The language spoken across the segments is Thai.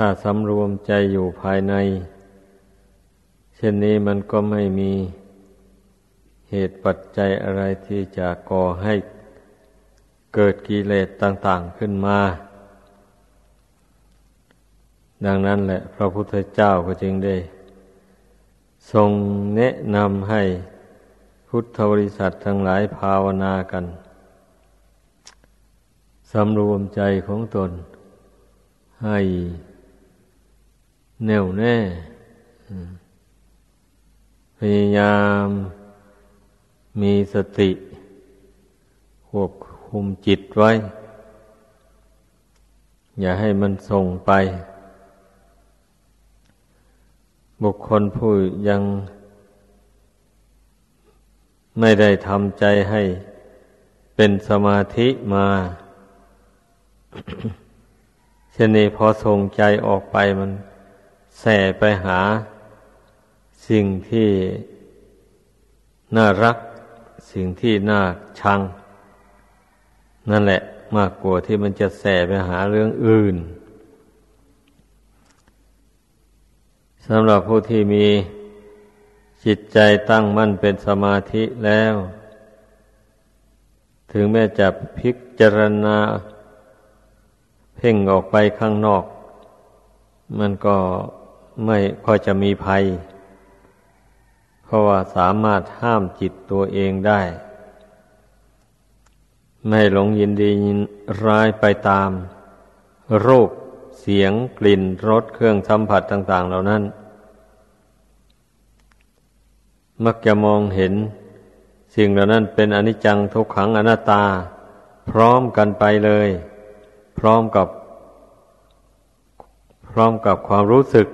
ถ้าสำรวมใจอยู่ภายใน เช่นนี้มันก็ไม่มีเหตุปัจจัยอะไรที่จะก่อให้เกิดกิเลสต่างๆขึ้นมา ดังนั้นแหละพระพุทธเจ้าก็จึงได้ ทรงแนะนำให้พุทธบริษัททั้งหลายภาวนากันสำรวมใจของตนให้ แน่วแน่พยายามมีสติควบคุมจิตไว้ อย่าให้มันส่งไป บุคคลผู้ยังไม่ได้ทำใจให้เป็นสมาธิมาเช่นนี้พอส่งใจออกไปมัน แส่ไปหาสิ่งที่น่ารัก สิ่งที่น่าชัง นั่นแหละมากกว่าที่มันจะแส่ไปหาเรื่องอื่นสำหรับผู้ที่มีจิตใจตั้งมั่นเป็นสมาธิแล้ว ถึงแม้จะพิจารณา เพ่งออกไปข้างนอก มันก็ ไม่พอจะมีภัย เพราะว่าสามารถห้ามจิตตัวเองได้ ไม่หลงยินดียินร้ายไปตาม รูปเสียงกลิ่นรสเครื่องสัมผัสต่าง ๆ เหล่านั้น มักจะมองเห็น สิ่งเหล่านั้นเป็นอนิจจังทุกขังอนัตตา พร้อมกันไปเลย พร้อมกับ พร้อมกับความรู้สึก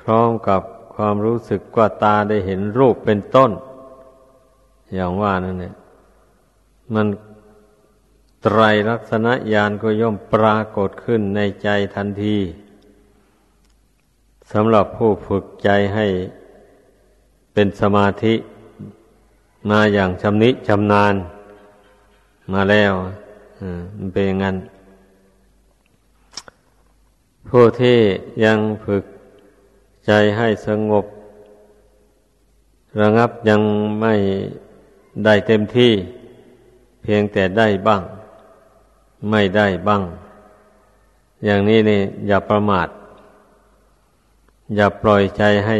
พร้อมกับความรู้สึกว่าตาได้เห็นรูปเป็นต้น อย่างว่านั่นเนี่ยมันไตรลักษณะญาณก็ย่อมปรากฏขึ้นในใจทันทีสำหรับผู้ฝึกใจให้เป็นสมาธิมาอย่างชำนิชำนาญมาแล้วมันเป็นอย่างนั้น ผู้ที่ยังฝึกใจให้สงบ ระงับยังไม่ได้เต็มที่ เพียงแต่ได้บ้าง ไม่ได้บ้าง อย่างนี้นี่อย่าประมาท อย่าปล่อยใจให้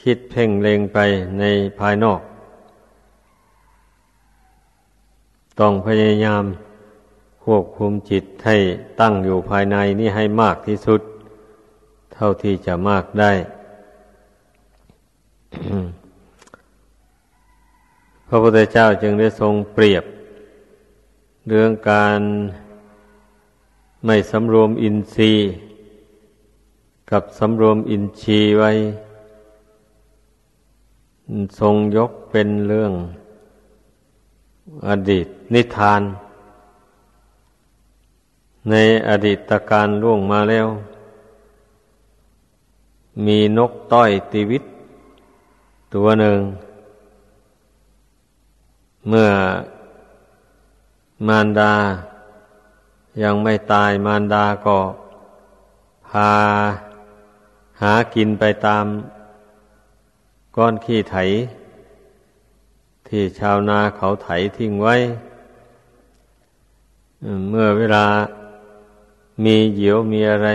คิดเพ่งเล็งไปในภายนอก ต้องพยายาม ควบคุมจิตให้ตั้งอยู่ภายในนี่ให้มากที่สุด เท่าที่จะมากได้ พระพุทธเจ้าจึงได้ทรงเปรียบ เรื่องการไม่สำรวมอินทรีย์ กับสำรวมอินทรีย์ไว้ ทรงยกเป็นเรื่องอดีตนิทาน ในอดีตการล่วงมาแล้ว มีนกต้อยตีวิต ตัวหนึ่ง เมื่อมารดา ยังไม่ตายมารดาก็พาหากินไปตาม ก้อนขี้ไถ ที่ชาวนาเขาไถทิ้งไว้ เมื่อเวลา มีเหยี่ยวมีอะไร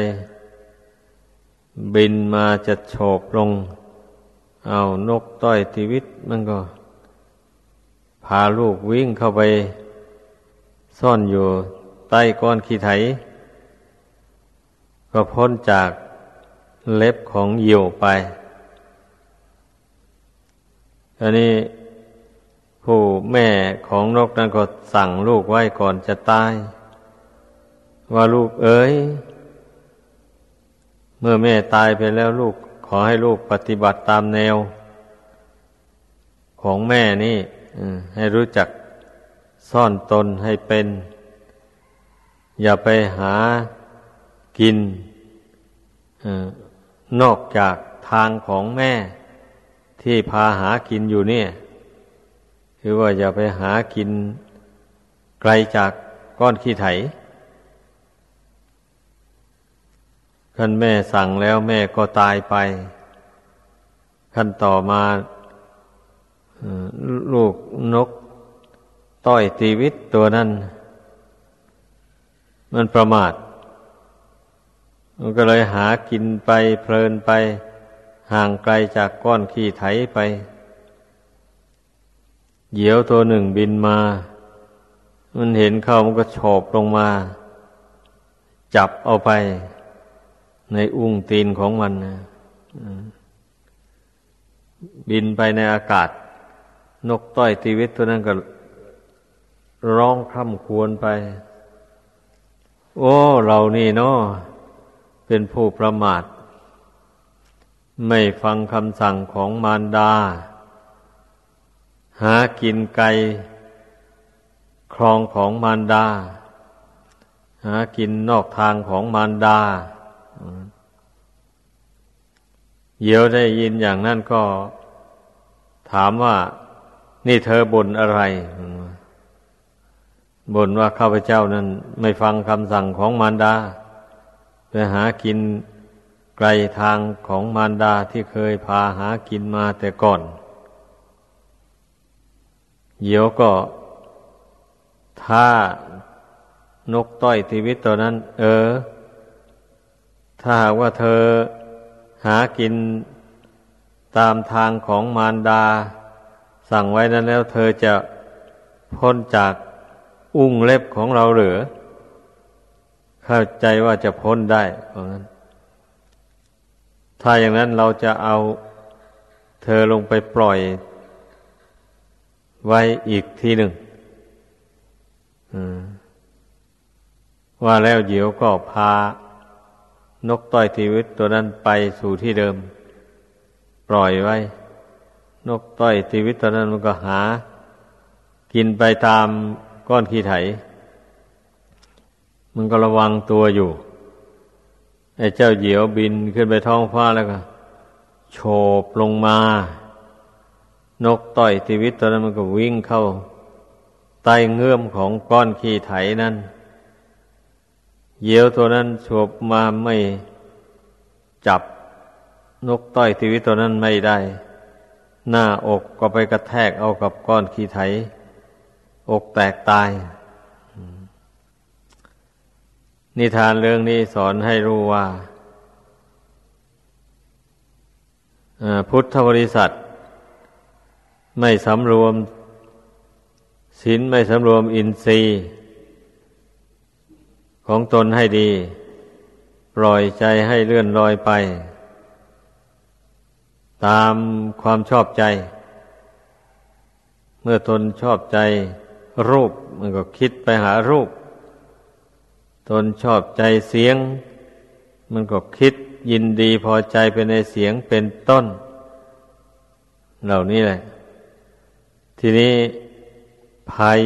บินมาจะโฉบลง เอานกต้อยทีวิตมันก็ พาลูกวิ่งเข้าไป ซ่อนอยู่ใต้ก้อนขี้ไถ ก็พ้นจากเล็บของเหยี่ยวไป อันนี้ผู้แม่ของนกนั้นก็สั่งลูกไว้ก่อนจะตาย ว่าลูกเอ๋ย เมื่อแม่ตายไปแล้วลูกขอให้ลูกปฏิบัติตามแนว ของแม่นี่ให้รู้จักซ่อนตนให้เป็น อย่าไปหากินนอกจากทางของแม่ ที่พาหากินอยู่เนี่ย คือว่าอย่าไปหากินไกลจากก้อนขี้ไถ ขั้นแม่สั่งแล้วแม่ก็ตายไป ขั้นต่อมาลูกนกต้อยตีวิตตัวนั้น มันประมาท มันก็เลยหากินไปเพลินไป ห่างไกลจากก้อนขี้ไถไป เหยี่ยวตัวหนึ่งบินมา มันเห็นเข้ามันก็โฉบลงมา จับเอาไป ในอุ้งตีนของมันนะบินไปในอากาศ นกต้อยตีวิตตัวนั้นก็ ร้องคำควรไป โอ้เรานี่เนาะเป็นผู้ประมาท ไม่ฟังคำสั่งของมารดา หากินไก่ครองของมารดา หากินนอกทางของมารดา เยียวได้ยินอย่างนั้นก็ถามว่า นี่เธอบ่นอะไรบ่นว่าข้าพเจ้านั้น ไม่ฟังคำสั่งของมารดาไปหากินไกลทางของมารดาที่เคยพาหากินมาแต่ก่อนเยียวก็ ถ้านกต้อยทีวิตตัวนั้น เออ ถ้าหากว่าเธอ หากินตามทางของมารดา สั่งไว้นั้นแล้ว เธอจะพ้นจากอุ้งเล็บของเราหรือเข้าใจว่าจะพ้นได้เพราะนั้น ถ้าอย่างนั้นเราจะเอาเธอลงไปปล่อย ไว้อีกทีหนึ่งว่าแล้วเดี๋ยวก็พา นกต้อยทีวิตตัวนั้นไปสู่ที่เดิม ปล่อยไว้ นกต้อยทีวิตตัวนั้นมันก็หา กินไปตามก้อนขี้ไถ มันก็ระวังตัวอยู่ไอ้เจ้าเหยี่ยวบินขึ้นไปท้องฟ้าแล้วก็โฉบลงมา นกต่อยทีวิตตัวนั้นมันก็วิ่งเข้าใต้เงื่อมของก้อนขี้ไถนั้น เหยี่ยวตัวนั้นฉบมาไม่จับนกต้อยทีวิตตัวนั้นไม่ได้ หน้าอกก็ไปกระแทกเอากับก้อนขี้ไถ อกแตกตาย นิทานเรื่องนี้สอนให้รู้ว่าพุทธบริษัท ไม่สำรวมศีลไม่สำรวมอินทรีย์ ของตนให้ดี ปล่อยใจให้เลื่อนลอยไป ตามความชอบใจ เมื่อตนชอบใจรูปมันก็คิดไปหารูป ตนชอบใจเสียง มันก็คิดยินดีพอใจไปในเสียงเป็นต้น เหล่านี้แหละ ทีนี้ภัย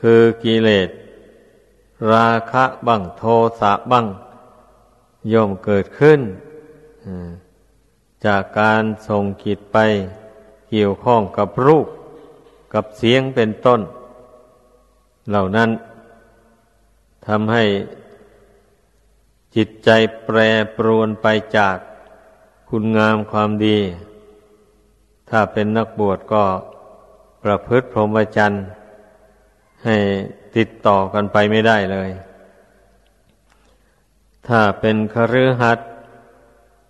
คือกิเลส ราคะบ้างโทสะบ้างย่อมเกิดขึ้น จากการส่งกิจไปเกี่ยวข้องกับรูป กับเสียงเป็นต้น เหล่านั้นทำให้จิตใจแปรปรวนไปจากคุณงามความดี ถ้าเป็นนักบวชก็ประพฤติพรหมจรรย์ให้ ติดต่อกันไปไม่ได้เลย ถ้าเป็นคฤหัสถ์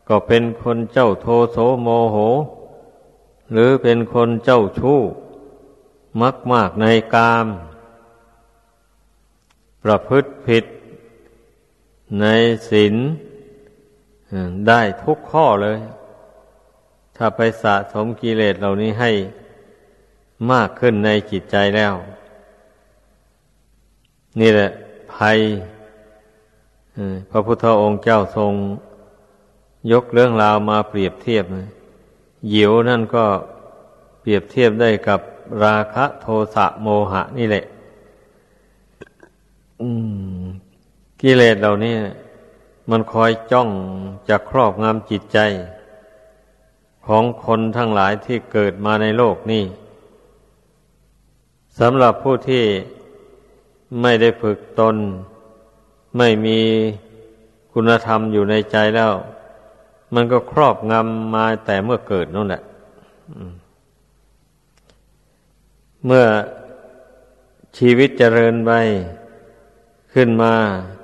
ก็เป็นคนเจ้าโทโสโมโห หรือเป็นคนเจ้าชู้ มักมากในกาม ประพฤติผิดในศีลได้ทุกข้อเลย ถ้าไปสะสมกิเลสเหล่านี้ให้มากขึ้นในจิตใจแล้ว นี่แหละภัยพระพุทธองค์เจ้าทรง ยกเรื่องราวมาเปรียบเทียบเหยิวนั่นก็เปรียบเทียบได้กับราคะโทสะโมหะนี่แหละกิเลสเหล่านี้มันคอยจ้องจะครอบงำจิตใจ ของคนทั้งหลายที่เกิดมาในโลกนี้สำหรับผู้ที่ ไม่ได้ฝึกตน ไม่มีคุณธรรมอยู่ในใจแล้ว มันก็ครอบงำมาแต่เมื่อเกิดนั่นแหละเมื่อชีวิตเจริญไปขึ้นมา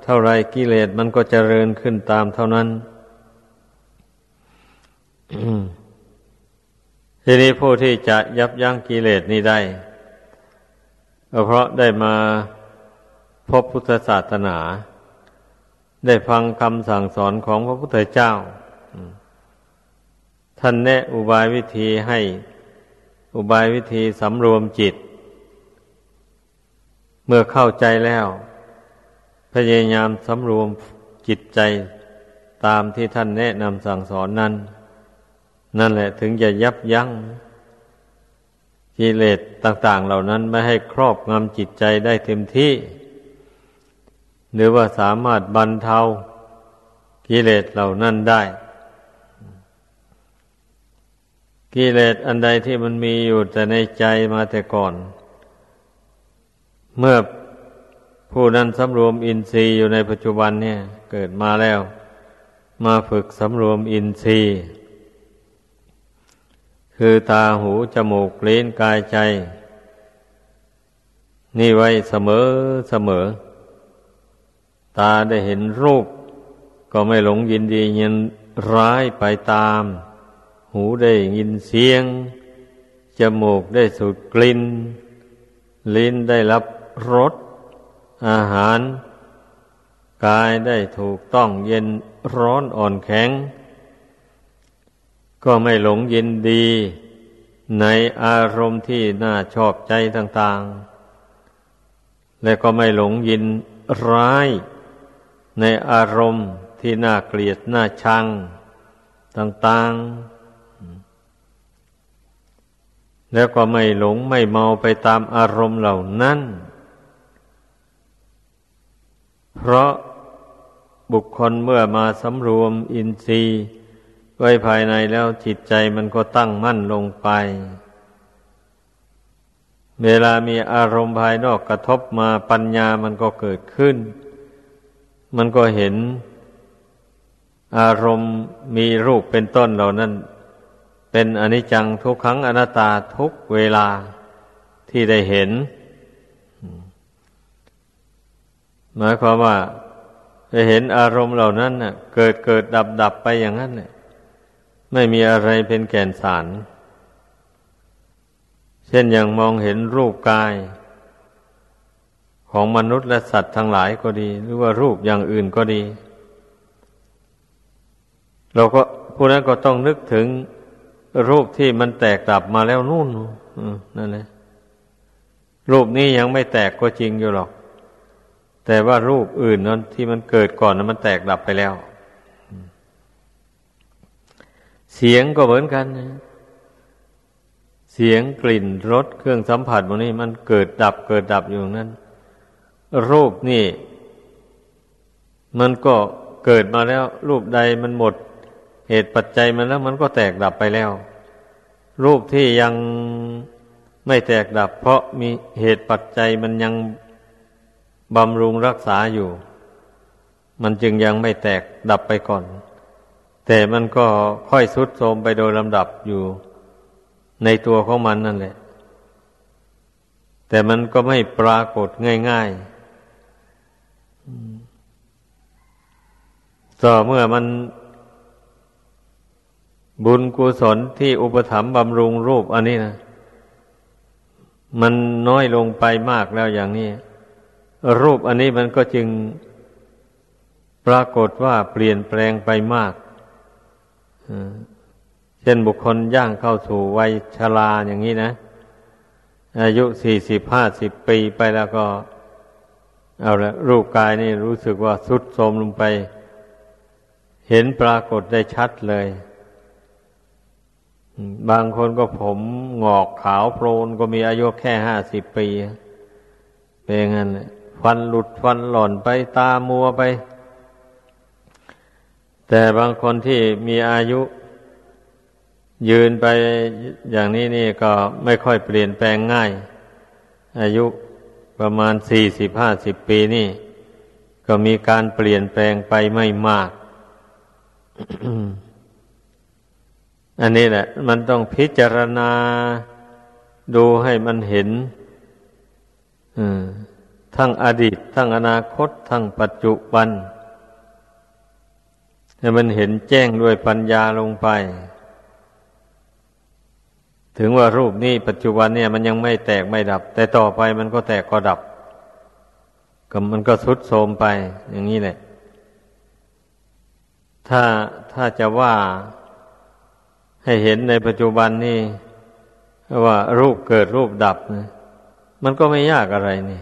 เท่าไรกิเลสมันก็เจริญขึ้นตามเท่านั้นทีนี้ผู้ที่จะยับยั้งกิเลสนี้ได้ก็เพราะได้มา พบพุทธศาสนา ได้ฟังคำสั่งสอนของพระพุทธเจ้า ท่านแนะอุบายวิธีให้อุบายวิธีสำรวมจิต เมื่อเข้าใจแล้ว พยายามสำรวมจิตใจตามที่ท่านแนะนำสั่งสอนนั้น นั่นแหละถึงจะยับยั้งกิเลสต่าง ๆ เหล่านั้นไม่ให้ครอบงำจิตใจได้เต็มที่ หรือว่าสามารถบรรเทากิเลสเหล่านั้นได้ กิเลสอันใดที่มันมีอยู่แต่ในใจมาแต่ก่อน เมื่อผู้นั้นสำรวมอินทรีย์อยู่ในปัจจุบันเนี่ย เกิดมาแล้ว มาฝึกสำรวมอินทรีย์ คือตาหูจมูกลิ้นกายใจ นี่ไว้เสมอเสมอ ตาได้เห็นรูป ก็ไม่หลงยินดียินร้ายไปตาม หูได้ยินเสียง จมูกได้สูดกลิ่น ลิ้นได้รับรสอาหาร กายได้ถูกต้องเย็นร้อนอ่อนแข็ง ก็ไม่หลงยินดี ในอารมณ์ที่น่าชอบใจต่าง ๆ และก็ไม่หลงยินร้าย ในอารมณ์ที่น่าเกลียดน่าชังต่างๆ แล้วก็ไม่หลงไม่เมาไปตามอารมณ์เหล่านั้น เพราะบุคคลเมื่อมาสำรวมอินทรีย์ไว้ภายในแล้วจิตใจมันก็ตั้งมั่นลงไป เวลามีอารมณ์ภายนอกกระทบมาปัญญามันก็เกิดขึ้น มันก็เห็นอารมณ์มีรูปเป็นต้นเหล่านั้น เป็นอนิจจังทุกครั้งอนัตตาทุกเวลาที่ได้เห็น หมายความว่าจะเห็นอารมณ์เหล่านั้นน่ะ เกิดเกิดดับดับไปอย่างนั้นเนี่ยไม่มีอะไรเป็นแก่นสาร เช่นอย่างมองเห็นรูปกาย ของมนุษย์และสัตว์ทั้งหลายก็ดี หรือว่ารูปอย่างอื่นก็ดี เราก็ผู้นั้นก็ต้องนึกถึงรูปที่มันแตกดับมาแล้วนู่นนั่นแหละรูปนี้ยังไม่แตกก็จริงอยู่หรอก แต่ว่ารูปอื่นนั้นที่มันเกิดก่อนนั้นมันแตกดับไปแล้ว เสียงก็เหมือนกันนะเสียงกลิ่นรสเครื่องสัมผัสพวกนี้มันเกิดดับเกิดดับอยู่นั้น รูปนี่ มันก็เกิดมาแล้ว รูปใดมันหมด เหตุปัจจัยมันแล้ว มันก็แตกดับไปแล้ว รูปที่ยังไม่แตกดับ เพราะมีเหตุปัจจัยมันยังบำรุงรักษาอยู่ มันจึงยังไม่แตกดับไปก่อน แต่มันก็ค่อยสุดโทมไปโดยลำดับอยู่ในตัวของมันนั่นแหละ แต่มันก็ไม่ปรากฏง่าย ๆ ต่อเมื่อมันบุญกุศลที่อุปถัมภ์บำรุงรูปอันนี้นะมันน้อยลงไปมากแล้วอย่างนี้ รูปอันนี้มันก็จึงปรากฏว่าเปลี่ยนแปลงไปมากเช่นบุคคลย่างเข้าสู่วัยชราอย่างนี้นะ อายุสี่สิบห้าสิบปีไปแล้วก็ เอาละรูปกายนี่รู้สึกว่าสุดโทมลงไป เห็นปรากฏได้ชัดเลย บางคนก็ผมงอกขาวโพลนก็มีอายุแค่ห้าสิบปี เป็นงั้นฟันหลุดฟันหล่อนไปตามัวไป แต่บางคนที่มีอายุ ยืนไปอย่างนี้นี่ก็ไม่ค่อยเปลี่ยนแปลงง่าย อายุ ประมาณสี่สิบห้าสิบปีนี่ ก็มีการเปลี่ยนแปลงไปไม่มาก อันนี้แหละ มันต้องพิจารณาดูให้มันเห็นทั้งอดีต ทั้งอนาคต ทั้งปัจจุบันให้มันเห็นแจ้งด้วยปัญญาลงไป ถึงว่ารูปนี้ปัจจุบันเนี่ยมันยังไม่แตกไม่ดับ แต่ต่อไปมันก็แตกก็ดับ ก็มันก็ทุดโทมไป อย่างนี้แหละ ถ้าถ้าจะว่าให้เห็นในปัจจุบันนี่ว่ารูปเกิดรูปดับนะมันก็ไม่ยากอะไรนี่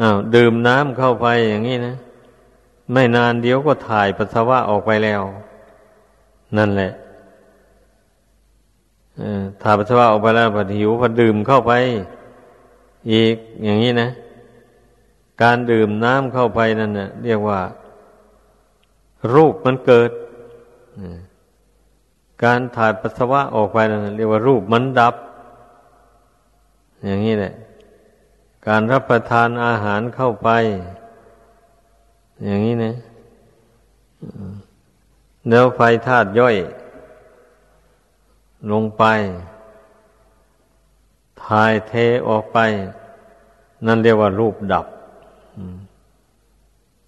อ้าวดื่มน้ำเข้าไปอย่างนี้นะ ไม่นานเดียวก็ถ่ายปัสสาวะออกไปแล้ว นั่นแหละ ถ่ายปัสสาวะออกไปแล้วพอหิวพอดื่มเข้าไป อีกอย่างนี้นะ การดื่มน้ำเข้าไปนั่นเนะเรียกว่า รูปมันเกิด การถ่ายปัสสาวะออกไปนั่นเรียกว่ารูปมันดับ อย่างนี้แหละ การรับประทานอาหารเข้าไป อย่างนี้นะแล้วไฟธาตุย่อย ลงไปถ่ายเทออกไป นั่นเรียกว่ารูปดับ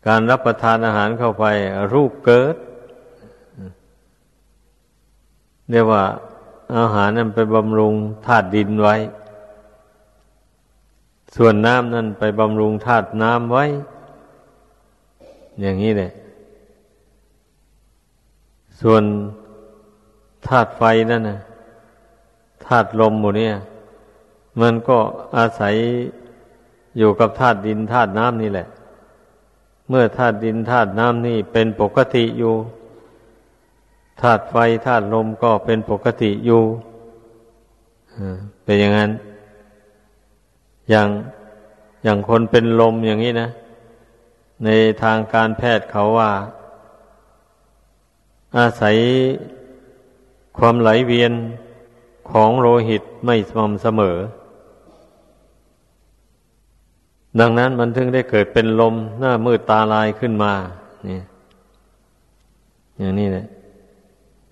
การรับประทานอาหารเข้าไป รูปเกิด เรียกว่าอาหารนั้นไปบำรุงธาตุดินไว้ ส่วนน้ำนั่นไปบำรุงธาตุน้ำไว้ อย่างนี้เลยส่วน ธาตุไฟนั่นนะธาตุลมหมดเนี่ยมันก็อาศัยอยู่กับธาตุดินธาตุน้ำนี่แหละ เมื่อธาตุดินธาตุน้ำนี่เป็นปกติอยู่ธาตุไฟธาตุลมก็เป็นปกติอยู่เป็นอย่างนั้น อย่างอย่างคนเป็นลมอย่างนี้นะ ในทางการแพทย์เขาว่า อาศัย ความไหลเวียนของโลหิตไม่สม่ำเสมอ ดังนั้นมันถึงได้เกิดเป็นลมหน้ามืดตาลายขึ้นมานี่อย่างนี้แหละ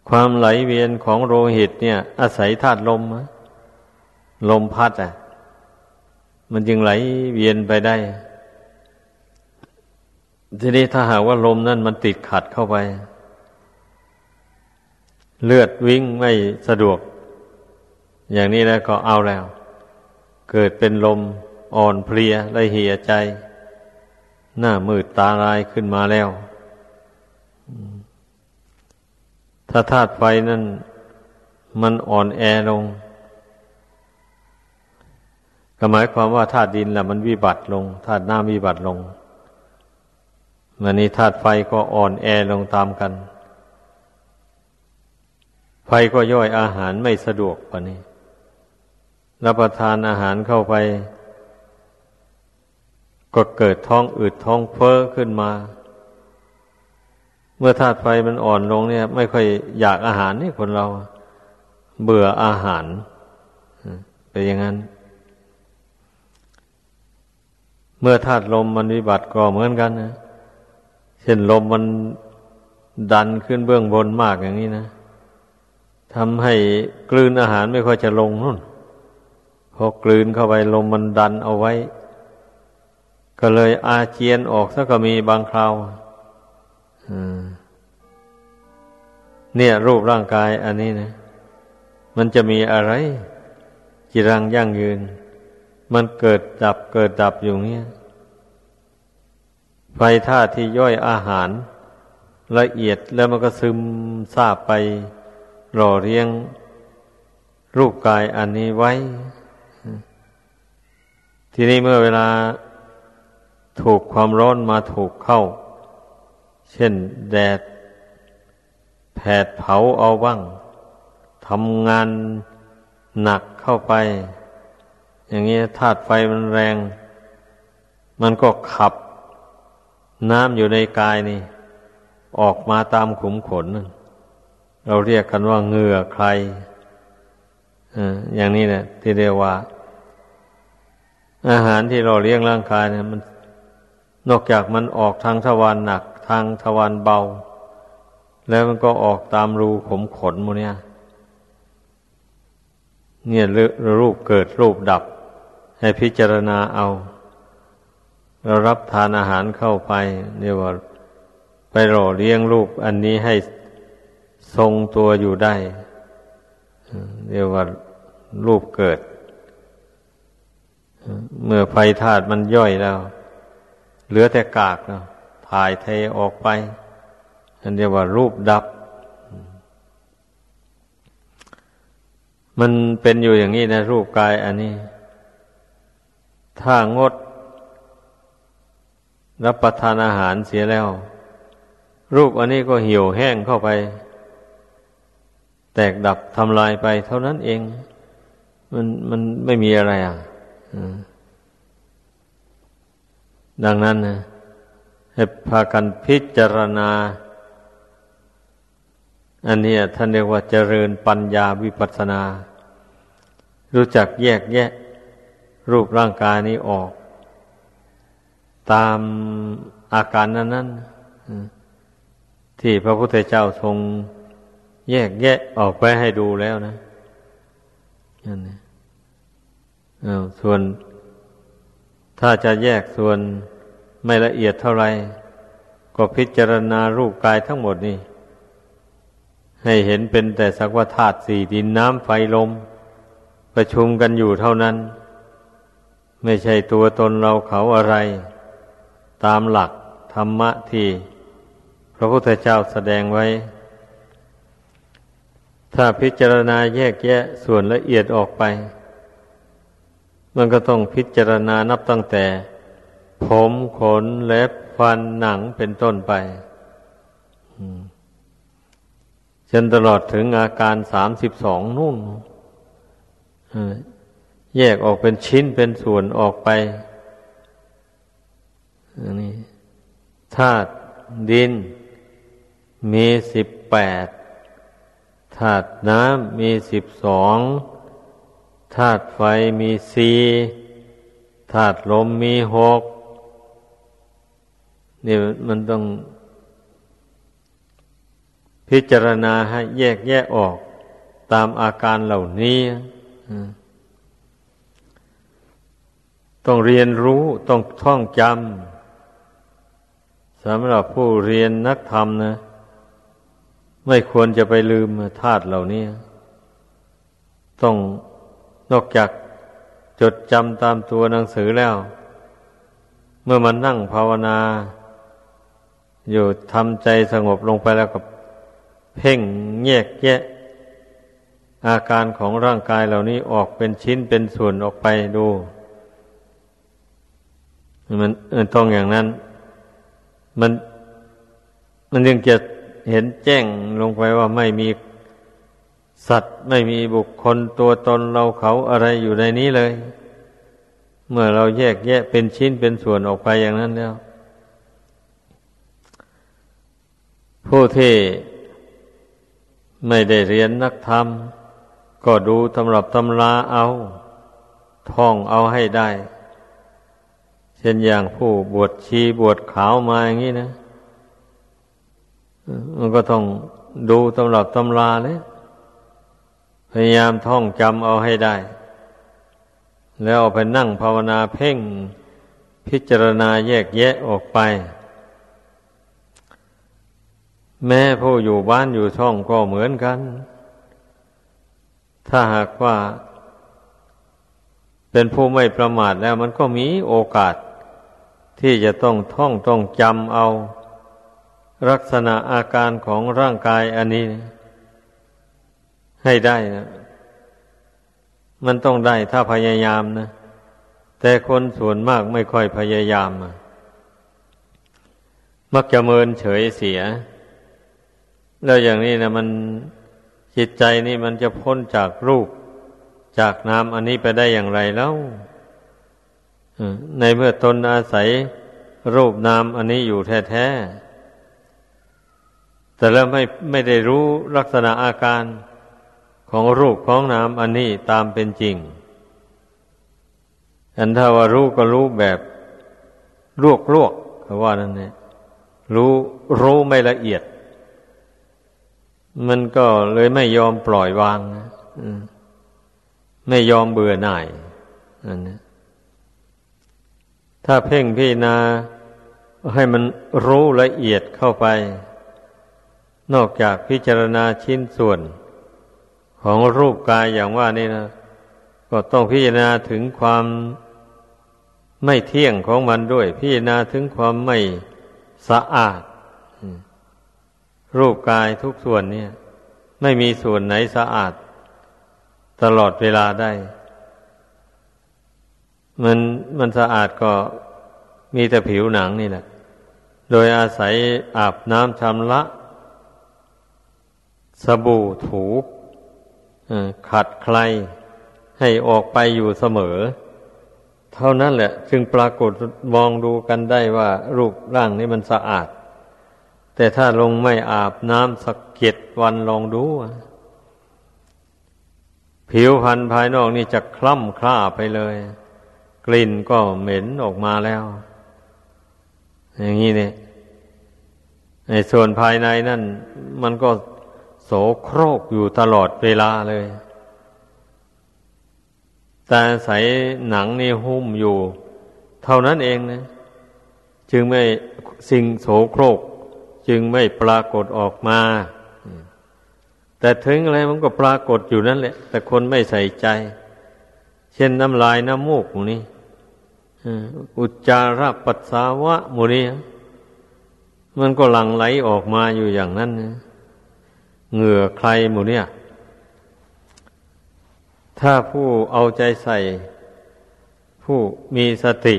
ความไหลเวียนของโลหิตเนี่ย อาศัยธาตุลมลมพัดอะ มันจึงไหลเวียนไปได้ ทีนี้ถ้าหากว่าลมนั่นมันติดขัดเข้าไป เลือดวิ่งไม่สะดวก อย่างนี้แล้วก็เอาแล้ว เกิดเป็นลมอ่อนเพลียและเหี่ยใจ หน้ามืดตาลายขึ้นมาแล้ว ถ้าธาตุไฟนั่น มันอ่อนแอลงก็หมายความว่าธาตุดินแหละมันวิบัติลงธาตุน้ำวิบัติลงมันนี้ธาตุไฟก็อ่อนแอลงตามกัน ไฟก็ย่อยอาหารไม่สะดวกปะนี้ รับประทานอาหารเข้าไป ก็เกิดท้องอืดท้องเฟ้อขึ้นมา เมื่อธาตุไฟมันอ่อนลงเนี่ย ไม่ค่อยอยากอาหารนี่คนเรา เบื่ออาหารเป็นอย่างนั้น เมื่อธาตุลมมันวิบัติก็เหมือนกันนะเช่นลมมันดันขึ้นเบื้องบนมากอย่างนี้นะ ทำให้กลืนอาหารไม่ค่อยจะลงนู่นพอกลืนเข้าไปลมมันดันเอาไว้ ก็เลยอาเจียนออกซะก็มีบางคราวเนี่ย รูปร่างกายอันนี้นะ มันจะมีอะไรจิรังยั่งยืน มันเกิดดับเกิดดับอยู่เนี้ยไฟธาตุที่ย่อยอาหาร ละเอียดแล้วมันก็ซึมซาบไป หล่อเรียงรูปกายอันนี้ไว้ ทีนี้เมื่อเวลาถูกความร้อนมาถูกเข้า เช่นแดดแผดเผาเอาบ้างทำงานหนักเข้าไป อย่างนี้ธาตุไฟมันแรง มันก็ขับน้ำอยู่ในกายนี่ ออกมาตามขุมขน เราเรียกกันว่าเหงื่อใครอย่างนี้เนี่ยที่เรียกว่า อาหารที่เราเลี้ยงร่างกายเนี่ย มันนอกจากมันออกทางทวารหนัก ทางทวารเบา แล้วมันก็ออกตามรูขมขนมูเนี่ย เนี่ยรูปเกิดรูปดับ ให้พิจารณาเอา เรารับทานอาหารเข้าไปเรียกว่าไปหล่อเลี้ยงรูปอันนี้ให้ ทรงตัวอยู่ได้เรียกว่ารูปเกิด เมื่อไฟธาตุมันย่อยแล้ว เหลือแต่กากแล้วถ่ายเทออกไปอันเรียกว่ารูปดับ มันเป็นอยู่อย่างนี้นะรูปกายอันนี้ ถ้างด รับประทานอาหารเสียแล้ว รูปอันนี้ก็เหี่ยวแห้งเข้าไป แตกดับทำลายไปเท่านั้นเอง มันมันไม่มีอะไรอะดังนั้นนะให้พากันพิจารณา อันนี้ท่านเรียกว่าเจริญปัญญาวิปัสสนา รู้จักแยกแยะ รูปร่างกายนี้ออก ตามอาการนั้นนั้นที่พระพุทธเจ้าทรง แยกแยะออกไปให้ดูแล้วนะนั่นส่วนถ้าจะแยกส่วนไม่ละเอียดเท่าไรก็พิจารณารูปกายทั้งหมดนี่ ให้เห็นเป็นแต่สักว่าธาตุสี่ดินน้ำไฟลม ประชุมกันอยู่เท่านั้น ไม่ใช่ตัวตนเราเขาอะไร ตามหลักธรรมะที่ พระพุทธเจ้าแสดงไว้ ถ้าพิจารณาแยกแยะส่วนละเอียดออกไป มันก็ต้องพิจารณานับตั้งแต่ ผมขนเล็บฟันหนังเป็นต้นไปจนตลอดถึงอาการสามสิบสองนู่นแยกออกเป็นชิ้นเป็นส่วนออกไปนี่ธาตุดินมีสิบแปด ธาตุน้ำมีสิบสองธาตุไฟมีสี่ธาตุลมมีหกนี่มันต้องพิจารณาให้แยกแยะออกตามอาการเหล่านี้ต้องเรียนรู้ต้องท่องจำสำหรับผู้เรียนนักธรรมนะ ไม่ควรจะไปลืมธาตุเหล่านี้ ต้องนอกจากจดจำตามตัวหนังสือแล้ว เมื่อมันนั่งภาวนา อยู่ทำใจสงบลงไปแล้วกับเพ่งแยกแยะ อาการของร่างกายเหล่านี้ออกเป็นชิ้นเป็นส่วนออกไปดู มันต้องอย่างนั้น มันมันยังจะ เห็นแจ้งลงไปว่าไม่มีสัตว์ไม่มีบุคคลตัวตนเราเขาอะไรอยู่ในนี้เลย เมื่อเราแยกแยะเป็นชิ้นเป็นส่วนออกไปอย่างนั้นแล้ว ผู้ที่ไม่ได้เรียนนักธรรม ก็ดูตำรับตำราเอา ท่องเอาให้ได้ เช่นอย่างผู้บวชชีบวชขาวมาอย่างนี้นะ มันก็ต้องดูตำรับตำราเลยพยายามท่องจำเอาให้ได้ แล้วเอาไปนั่งภาวนาเพ่งพิจารณาแยกแยะออกไป แม่ผู้อยู่บ้านอยู่ช่องก็เหมือนกัน ถ้าหากว่า เป็นผู้ไม่ประมาทแล้วมันก็มีโอกาส ที่จะต้องท่องต้องจำเอา ลักษณะอาการของร่างกายอันนี้ ให้ได้นะมันต้องได้ถ้าพยายามนะ แต่คนส่วนมากไม่ค่อยพยายาม มักจะเมินเฉยเสีย แล้วอย่างนี้นะมันจิตใจนี่มันจะพ้นจากรูป จากนามอันนี้ไปได้อย่างไรแล้วในเมื่อตนอาศัยรูปนามอันนี้อยู่แท้ๆ แต่แล้วไม่ไม่ได้รู้ลักษณะอาการของรูปของนามอันนี้ตามเป็นจริง อันถ้าว่ารู้ก็รู้แบบลวกลวกเพราว่านั่นเนี่ยรู้รู้ไม่ละเอียด มันก็เลยไม่ยอมปล่อยวางไม่ยอมเบื่อหน่ายนั่นนะถ้าเพ่งพิจารณาให้มันรู้ละเอียดเข้าไป นอกจากพิจารณาชิ้นส่วนของรูปกายอย่างว่านี่นะ ก็ต้องพิจารณาถึงความไม่เที่ยงของมันด้วย พิจารณาถึงความไม่สะอาด รูปกายทุกส่วนเนี่ย ไม่มีส่วนไหนสะอาด ตลอดเวลาได้ มันมันสะอาดก็มีแต่ผิวหนังนี่แหละ โดยอาศัยอาบน้ำชำระ สบู่ถูขัดใครให้ออกไปอยู่เสมอ เท่านั้นแหละ จึงปรากฏมองดูกันได้ว่ารูปร่างนี้มันสะอาด แต่ถ้าลงไม่อาบน้ำสักเก็ดวันลองดู ผิวพรรณภายนอกนี่จะคล่ำคล้าไปเลย กลิ่นก็เหม็นออกมาแล้ว อย่างนี้เนี่ยในส่วนภายในนั่น มันก็ โสโครกอยู่ตลอดเวลาเลย แต่ใสหนังนี่หุ้มอยู่ เท่านั้นเองนะ จึงไม่สิ่งโสโครก จึงไม่ปรากฏออกมา แต่ถึงอะไรมันก็ปรากฏอยู่นั่นแหละ แต่คนไม่ใส่ใจ เช่นน้ำลายน้ำมูกมูนี้อุจจาระปัสสาวะมูนี้มันก็หลั่งไหลออกมาอยู่อย่างนั้น เหงื่อใครหมูเนี่ย ถ้าผู้เอาใจใส่ ผู้มีสติ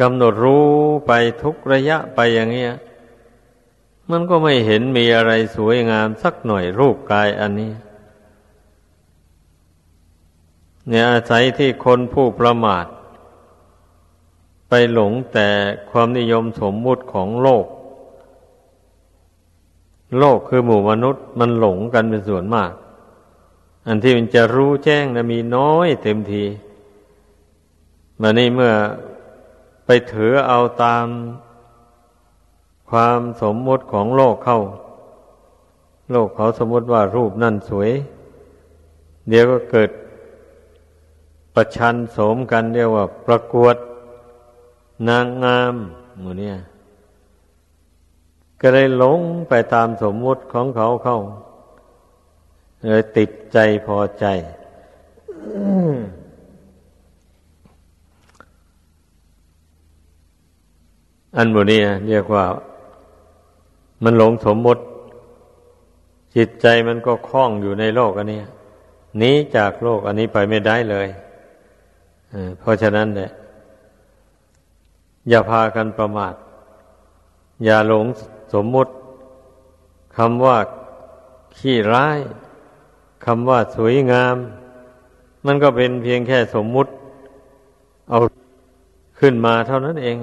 กำหนดรู้ไปทุกระยะไปอย่างเงี้ย มันก็ไม่เห็นมีอะไรสวยงามสักหน่อยรูปกายอันนี้ เนี่ยอาศัยที่คนผู้ประมาท ไปหลงแต่ความนิยมสมมุติของโลก โลกคือหมู่มนุษย์มันหลงกันเป็นส่วนมาก อันที่มันจะรู้แจ้งนะมีน้อยเต็มทีมานี่เมื่อไปถือเอาตามความสมมติของโลกเข้า โลกเขาสมมติว่ารูปนั่นสวย เดี๋ยวก็เกิดประชันสมกันเรียกว่าประกวดนางงามหมูเนี่ย ก็เลยหลงไปตามสมมุติของเขาเข้าเลยติดใจพอใจอันบนี้เรียกว่า มันหลงสมมติ จิตใจมันก็คล้องอยู่ในโลกอันนี้หนีจากโลกอันนี้ไปไม่ได้เลยเพราะฉะนั้นเนี่ยอย่าพากันประมาท อย่าหลง สมมุติคำว่าขี้ร้ายคำว่าสวยงาม มันก็เป็นเพียงแค่สมมุติ เอาขึ้นมาเท่านั้นเอง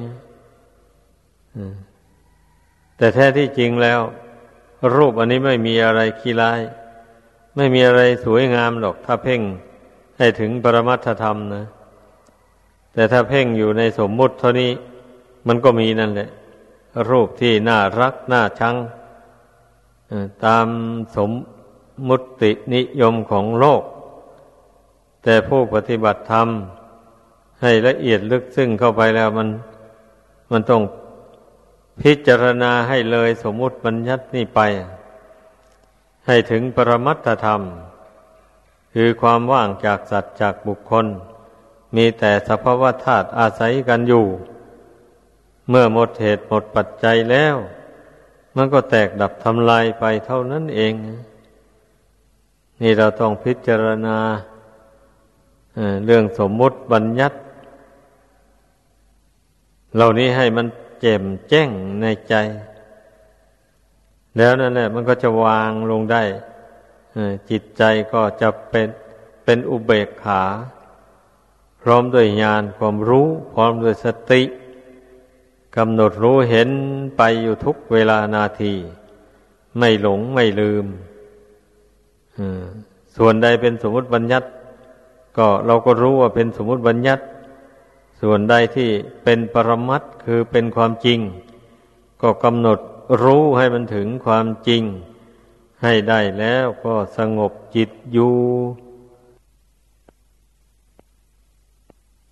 แต่แท้ที่จริงแล้ว รูปอันนี้ไม่มีอะไรขี้ร้าย ไม่มีอะไรสวยงามหรอก ถ้าเพ่งให้ถึงปรมัตถธรรมนะแต่ถ้าเพ่งอยู่ในสมมุติเท่านี้ มันก็มีนั่นแหละ รูปที่น่ารักน่าชังตามสมมุตินิยมของโลก แต่ผู้ปฏิบัติธรรม ให้ละเอียดลึกซึ้งเข้าไปแล้วมัน มันต้องพิจารณาให้เลยสมมุติบัญญัตินี่ไป ให้ถึงปรมัตธรรม คือความว่างจากสัตว์จากบุคคล มีแต่สภาวะธาตุอาศัยกันอยู่ เมื่อหมดเหตุหมดปัจจัยแล้ว มันก็แตกดับทำลายไปเท่านั้นเอง นี่เราต้องพิจารณาเรื่องสมมุติบัญญัติ เหล่านี้ให้มันแจ่มแจ้งในใจ แล้วนั่นแหละ มันก็จะวางลงได้จิตใจก็จะเป็นเป็นอุเบกขา พร้อมด้วยญาณความรู้ พร้อมด้วยสติ กำหนดรู้เห็นไปอยู่ทุกเวลานาที ไม่หลงไม่ลืมส่วนใดเป็นสมมติบัญญัติ ก็เราก็รู้ว่าเป็นสมมติบัญญัติ ส่วนใดที่เป็นปรมัตคือเป็นความจริง ก็กำหนดรู้ให้มันถึงความจริง ให้ได้แล้วก็สงบจิตอยู่